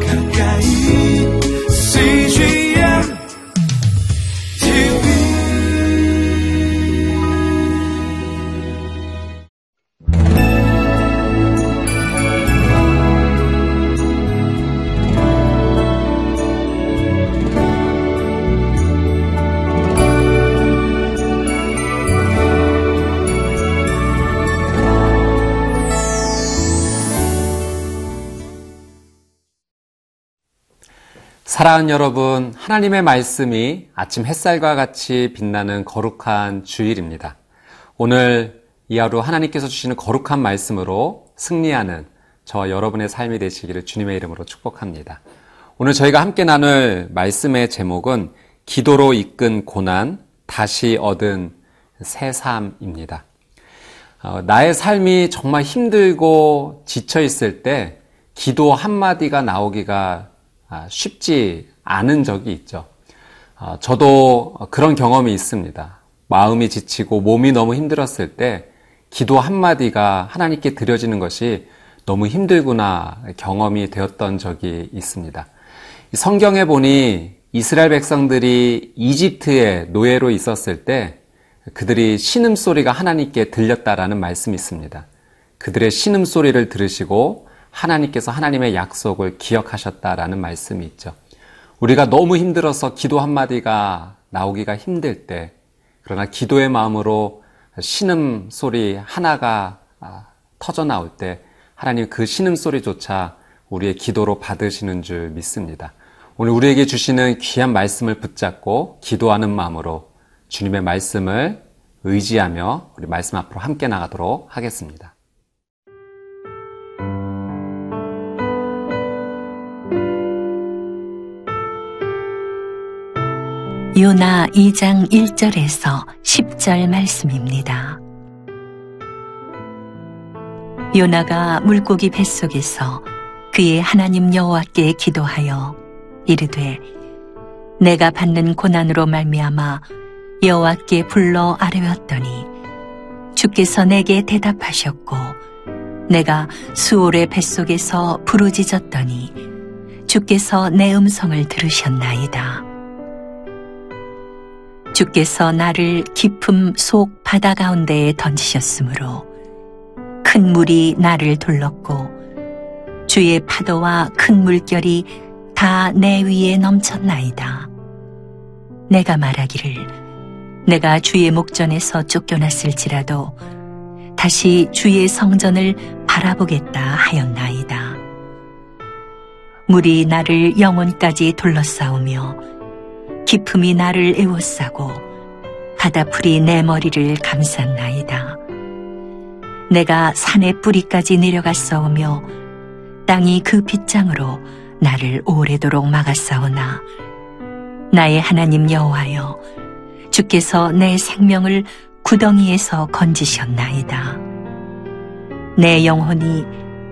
가까 사랑하는 여러분, 하나님의 말씀이 아침 햇살과 같이 빛나는 거룩한 주일입니다. 오늘 이 하루 하나님께서 주시는 거룩한 말씀으로 승리하는 저와 여러분의 삶이 되시기를 주님의 이름으로 축복합니다. 오늘 저희가 함께 나눌 말씀의 제목은 기도로 이끈 고난, 다시 얻은 새삼입니다. 어, 나의 삶이 정말 힘들고 지쳐 있을 때 기도 한마디가 나오기가 아, 쉽지 않은 적이 있죠. 어, 저도 그런 경험이 있습니다. 마음이 지치고 몸이 너무 힘들었을 때 기도 한마디가 하나님께 드려지는 것이 너무 힘들구나 경험이 되었던 적이 있습니다. 성경에 보니 이스라엘 백성들이 이집트의 노예로 있었을 때 그들이 신음소리가 하나님께 들렸다라는 말씀이 있습니다. 그들의 신음소리를 들으시고 하나님께서 하나님의 약속을 기억하셨다라는 말씀이 있죠. 우리가 너무 힘들어서 기도 한마디가 나오기가 힘들 때, 그러나 기도의 마음으로 신음 소리 하나가 아, 터져 나올 때, 하나님 그 신음 소리조차 우리의 기도로 받으시는 줄 믿습니다. 오늘 우리에게 주시는 귀한 말씀을 붙잡고 기도하는 마음으로 주님의 말씀을 의지하며 우리 말씀 앞으로 함께 나가도록 하겠습니다. 요나 2장 1절에서 10절 말씀입니다. 요나가 물고기 뱃속에서 그의 하나님 여호와께 기도하여 이르되 내가 받는 고난으로 말미암아 여호와께 불러 아뢰었더니 주께서 내게 대답하셨고 내가 수올의 뱃속에서 부르짖었더니 주께서 내 음성을 들으셨나이다. 주께서 나를 깊음 속 바다 가운데에 던지셨으므로 큰 물이 나를 둘렀고 주의 파도와 큰 물결이 다 내 위에 넘쳤나이다. 내가 말하기를 내가 주의 목전에서 쫓겨났을지라도 다시 주의 성전을 바라보겠다 하였나이다. 물이 나를 영혼까지 둘러싸우며 기품이 나를 애워싸고 바다풀이 내 머리를 감쌌나이다. 내가 산의 뿌리까지 내려갔사오며 땅이 그 빗장으로 나를 오래도록 막았사오나 나의 하나님 여호와여 주께서 내 생명을 구덩이에서 건지셨나이다. 내 영혼이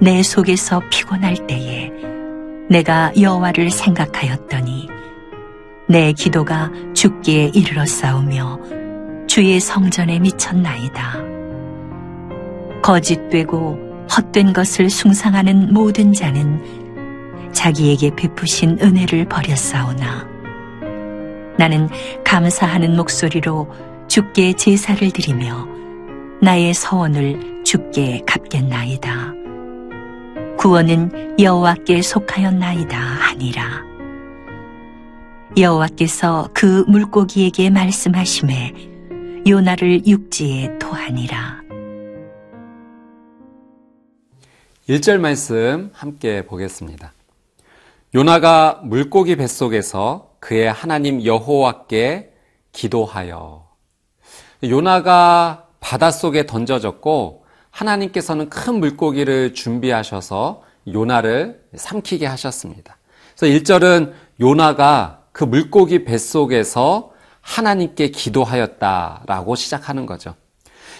내 속에서 피곤할 때에 내가 여호와를 생각하였더니 내 기도가 이르러 싸우며 주의 성전에 미쳤나이다. 거짓되고 헛된 것을 숭상하는 모든 자는 자기에게 베푸신 은혜를 버렸사오나 나는 감사하는 목소리로 주께 제사를 드리며 나의 서원을 주께 갚겠나이다. 구원은 여호와께 속하였나이다 하니라. 여호와께서 그 물고기에게 말씀하심에 요나를 육지에 토하니라. 1절 말씀 함께 보겠습니다. 요나가 물고기 뱃속에서 그의 하나님 여호와께 기도하여 요나가 바닷속에 던져졌고 하나님께서는 큰 물고기를 준비하셔서 요나를 삼키게 하셨습니다. 그래서 1절은 요나가 그 물고기 뱃속에서 하나님께 기도하였다라고 시작하는 거죠.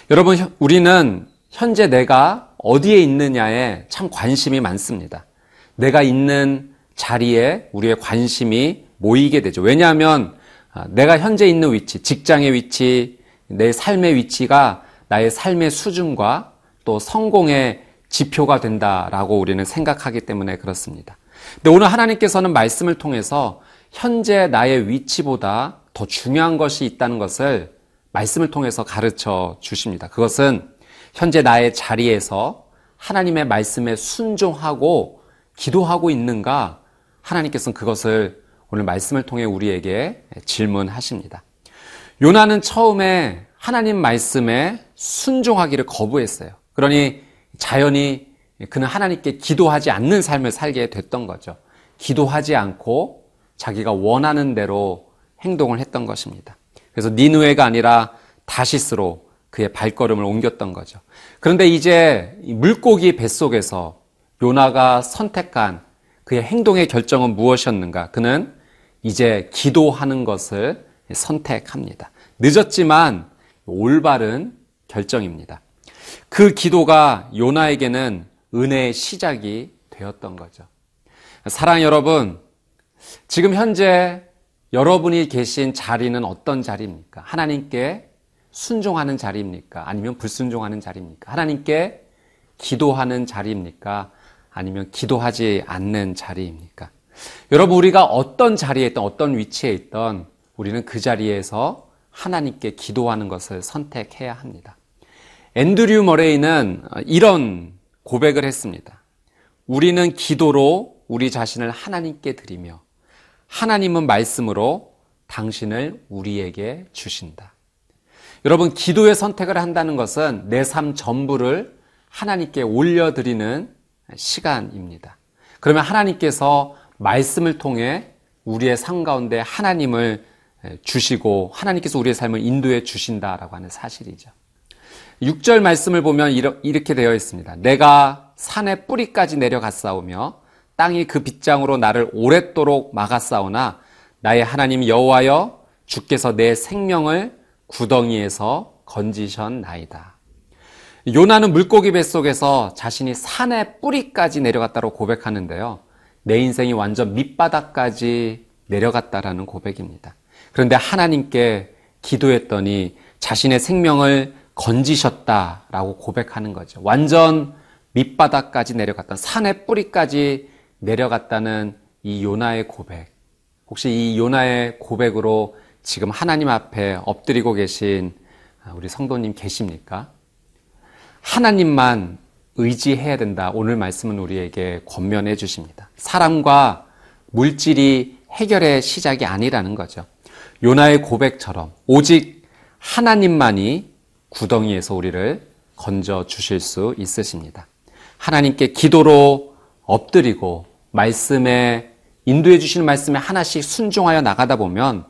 여러분, 우리는 현재 내가 어디에 있느냐에 참 관심이 많습니다. 내가 있는 자리에 우리의 관심이 모이게 되죠. 왜냐하면 아, 내가 현재 있는 위치, 직장의 위치, 내 삶의 위치가 나의 삶의 수준과 또 성공의 지표가 된다라고 우리는 생각하기 때문에 그렇습니다. 근데 오늘 하나님께서는 말씀을 통해서 현재 나의 위치보다 더 중요한 것이 있다는 것을 말씀을 통해서 가르쳐 주십니다. 그것은 현재 나의 자리에서 하나님의 말씀에 순종하고 기도하고 있는가 하나님께서는 그것을 오늘 말씀을 통해 우리에게 질문하십니다. 요나는 처음에 하나님 말씀에 순종하기를 거부했어요. 그러니 자연히 그는 하나님께 기도하지 않는 삶을 살게 됐던 거죠. 기도하지 않고 자기가 원하는 대로 행동을 했던 것입니다. 그래서 니누에가 아니라 다시스로 그의 발걸음을 옮겼던 거죠. 그런데 이제 물고기 뱃속에서 요나가 선택한 그의 행동의 결정은 무엇이었는가? 그는 이제 기도하는 것을 선택합니다. 늦었지만 올바른 결정입니다. 그 기도가 요나에게는 은혜의 시작이 되었던 거죠. 사랑 여러분, 지금 현재 여러분이 계신 자리는 어떤 자리입니까? 하나님께 순종하는 자리입니까? 아니면 불순종하는 자리입니까? 하나님께 기도하는 자리입니까? 아니면 기도하지 않는 자리입니까? 여러분, 우리가 어떤 자리에 있던 어떤 위치에 있던 우리는 그 자리에서 하나님께 기도하는 것을 선택해야 합니다. 앤드류 머레이는 이런 고백을 했습니다. 우리는 기도로 우리 자신을 하나님께 드리며 하나님은 말씀으로 당신을 우리에게 주신다. 여러분, 기도의 선택을 한다는 것은 내 삶 전부를 하나님께 올려드리는 시간입니다. 그러면 하나님께서 말씀을 통해 우리의 삶 가운데 하나님을 주시고 하나님께서 우리의 삶을 인도해 주신다라고 하는 사실이죠. 6절 말씀을 보면 이렇게 되어 있습니다. 내가 산의 뿌리까지 내려갔사오며 땅이 그 빗장으로 나를 오랫도록 막았사오나 나의 하나님 여호와여 주께서 내 생명을 구덩이에서 건지셨나이다. 요나는 물고기 뱃속에서 자신이 산의 뿌리까지 내려갔다고 고백하는데요. 내 인생이 완전 밑바닥까지 내려갔다라는 고백입니다. 그런데 하나님께 기도했더니 자신의 생명을 건지셨다라고 고백하는 거죠. 완전 밑바닥까지 내려갔다. 산의 뿌리까지 내려갔다는 이 요나의 고백. 혹시 이 요나의 고백으로 지금 하나님 앞에 엎드리고 계신 우리 성도님 계십니까? 하나님만 의지해야 된다. 오늘 말씀은 우리에게 권면해 주십니다. 사람과 물질이 해결의 시작이 아니라는 거죠. 요나의 고백처럼 오직 하나님만이 구덩이에서 우리를 건져 주실 수 있으십니다. 하나님께 기도로 엎드리고 말씀에 인도해 주시는 말씀에 하나씩 순종하여 나가다 보면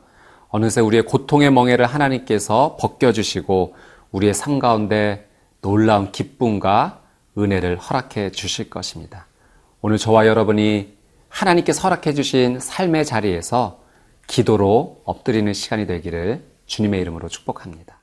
어느새 우리의 고통의 멍에를 하나님께서 벗겨 주시고 우리의 삶 가운데 놀라운 기쁨과 은혜를 허락해 주실 것입니다. 오늘 저와 여러분이 하나님께서 허락해 주신 삶의 자리에서 기도로 엎드리는 시간이 되기를 주님의 이름으로 축복합니다.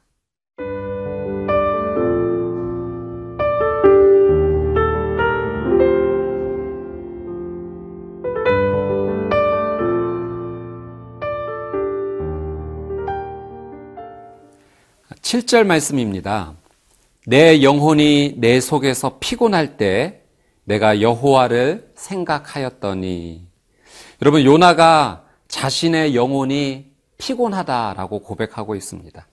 7절 말씀입니다. 내 영혼이 내 속에서 피곤할 때 내가 여호와를 생각하였더니 여러분 요나가 자신의 영혼이 피곤하다라고 고백하고 있습니다.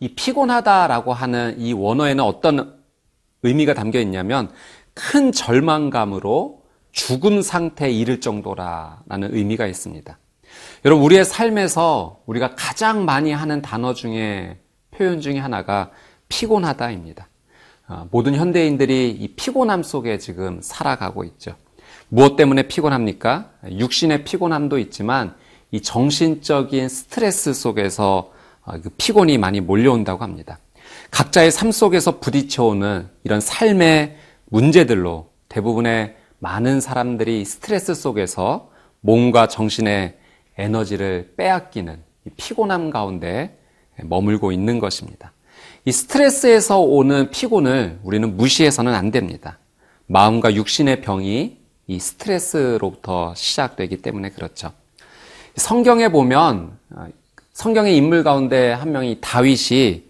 이 피곤하다라고 하는 이 원어에는 어떤 의미가 담겨 있냐면 큰 절망감으로 죽음 상태에 이를 정도라는 의미가 있습니다. 여러분 우리의 삶에서 우리가 가장 많이 하는 단어 중에 표현 중에 하나가 피곤하다입니다. 어, 모든 현대인들이 이 피곤함 속에 지금 살아가고 있죠. 무엇 때문에 피곤합니까? 육신의 피곤함도 있지만 이 정신적인 스트레스 속에서 어, 그 피곤이 많이 몰려온다고 합니다. 각자의 삶 속에서 부딪혀오는 이런 삶의 문제들로 대부분의 많은 사람들이 스트레스 속에서 몸과 정신의 에너지를 빼앗기는 피곤함 가운데 머물고 있는 것입니다. 이 스트레스에서 오는 피곤을 우리는 무시해서는 안 됩니다. 마음과 육신의 병이 이 스트레스로부터 시작되기 때문에 그렇죠. 성경에 보면 성경의 인물 가운데 한 명이 다윗이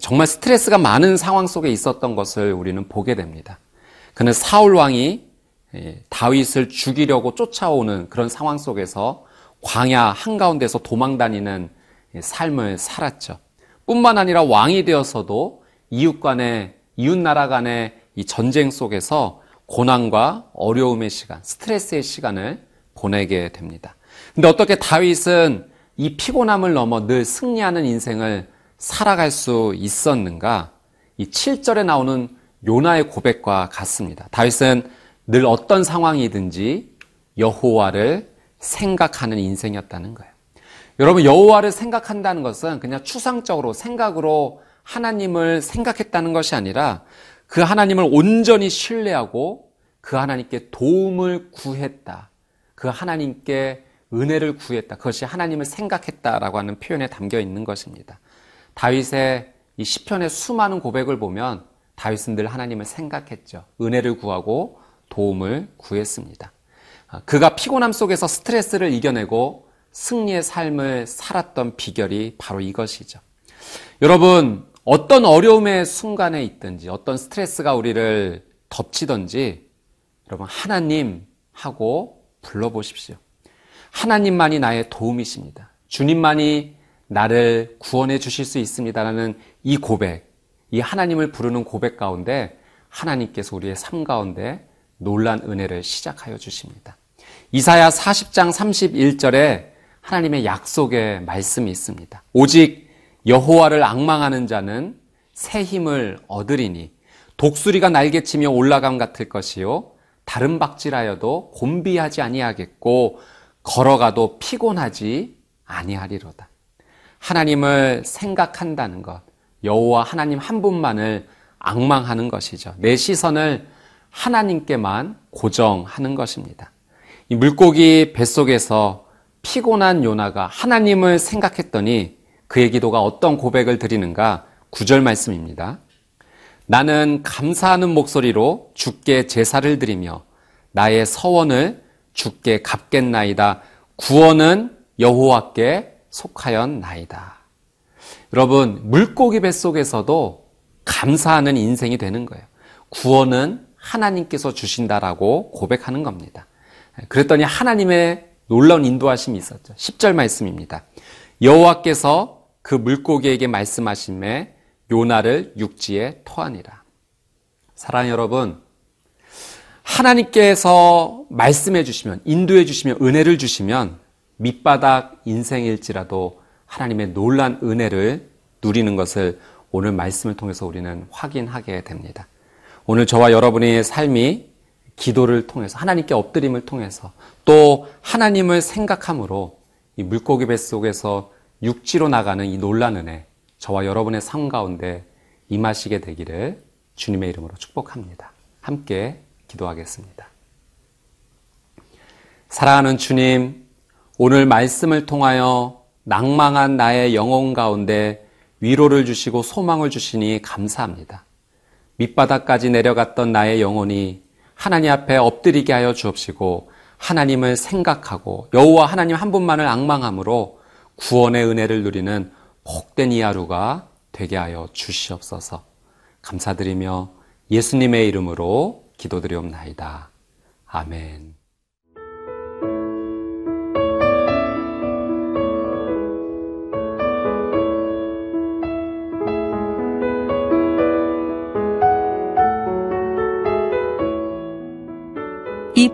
정말 스트레스가 많은 상황 속에 있었던 것을 우리는 보게 됩니다. 그는 사울 왕이 예, 다윗을 죽이려고 쫓아오는 그런 상황 속에서 광야 한가운데서 도망다니는 예, 삶을 살았죠. 뿐만 아니라 왕이 되어서도 이웃 간의, 이웃 나라 간의 이 전쟁 속에서 고난과 어려움의 시간, 스트레스의 시간을 보내게 됩니다. 근데 어떻게 다윗은 이 피곤함을 넘어 늘 승리하는 인생을 살아갈 수 있었는가? 이 7절에 나오는 요나의 고백과 같습니다. 다윗은 늘 어떤 상황이든지 여호와를 생각하는 인생이었다는 거예요. 여러분 여호와를 생각한다는 것은 그냥 추상적으로 생각으로 하나님을 생각했다는 것이 아니라 그 하나님을 온전히 신뢰하고 그 하나님께 도움을 구했다. 그 하나님께 은혜를 구했다. 그것이 하나님을 생각했다라고 하는 표현에 담겨 있는 것입니다. 다윗의 이 시편의 수많은 고백을 보면 다윗은 늘 하나님을 생각했죠. 은혜를 구하고 도움을 구했습니다. 아, 그가 피곤함 속에서 스트레스를 이겨내고 승리의 삶을 살았던 비결이 바로 이것이죠. 여러분, 어떤 어려움의 순간에 있든지, 어떤 스트레스가 우리를 덮치든지, 여러분, 하나님 하고 불러보십시오. 하나님만이 나의 도움이십니다. 주님만이 나를 구원해 주실 수 있습니다라는 이 고백, 이 하나님을 부르는 고백 가운데 하나님께서 우리의 삶 가운데 놀란 은혜를 시작하여 주십니다. 이사야 40장 31절에 하나님의 약속의 말씀이 있습니다. 오직 여호와를 악망하는 자는 새 힘을 얻으리니 독수리가 날개치며 올라감 같을 것이요 다른 박질하여도 곤비하지 아니하겠고 걸어가도 피곤하지 아니하리로다. 하나님을 생각한다는 것, 여호와 하나님 한 분만을 악망하는 것이죠. 내 시선을 하나님께만 고정하는 것입니다. 이 물고기 뱃속에서 피곤한 요나가 하나님을 생각했더니 그의 기도가 어떤 고백을 드리는가? 구절 말씀입니다. 나는 감사하는 목소리로 주께 제사를 드리며 나의 서원을 주께 갚겠나이다. 구원은 여호와께 속하였나이다. 여러분, 물고기 뱃속에서도 감사하는 인생이 되는 거예요. 구원은 하나님께서 주신다라고 고백하는 겁니다. 그랬더니 하나님의 놀라운 인도하심이 있었죠. 10절 말씀입니다. 여호와께서 그 물고기에게 말씀하심에 요나를 육지에 토하니라. 사랑 여러분, 하나님께서 말씀해 주시면, 인도해 주시면, 은혜를 주시면 밑바닥 인생일지라도 하나님의 놀란 은혜를 누리는 것을 오늘 말씀을 통해서 우리는 확인하게 됩니다. 오늘 저와 여러분의 삶이 기도를 통해서 하나님께 엎드림을 통해서 또 하나님을 생각함으로 이 물고기 뱃속에서 육지로 나가는 이 놀란 은혜 저와 여러분의 삶 가운데 임하시게 되기를 주님의 이름으로 축복합니다. 함께 기도하겠습니다. 사랑하는 주님, 오늘 말씀을 통하여 낭망한 나의 영혼 가운데 위로를 주시고 소망을 주시니 감사합니다. 밑바닥까지 내려갔던 나의 영혼이 하나님 앞에 엎드리게 하여 주옵시고 하나님을 생각하고 여호와 하나님 한 분만을 악망함으로 구원의 은혜를 누리는 복된 이 하루가 되게 하여 주시옵소서. 감사드리며 예수님의 이름으로 기도드리옵나이다. 아멘.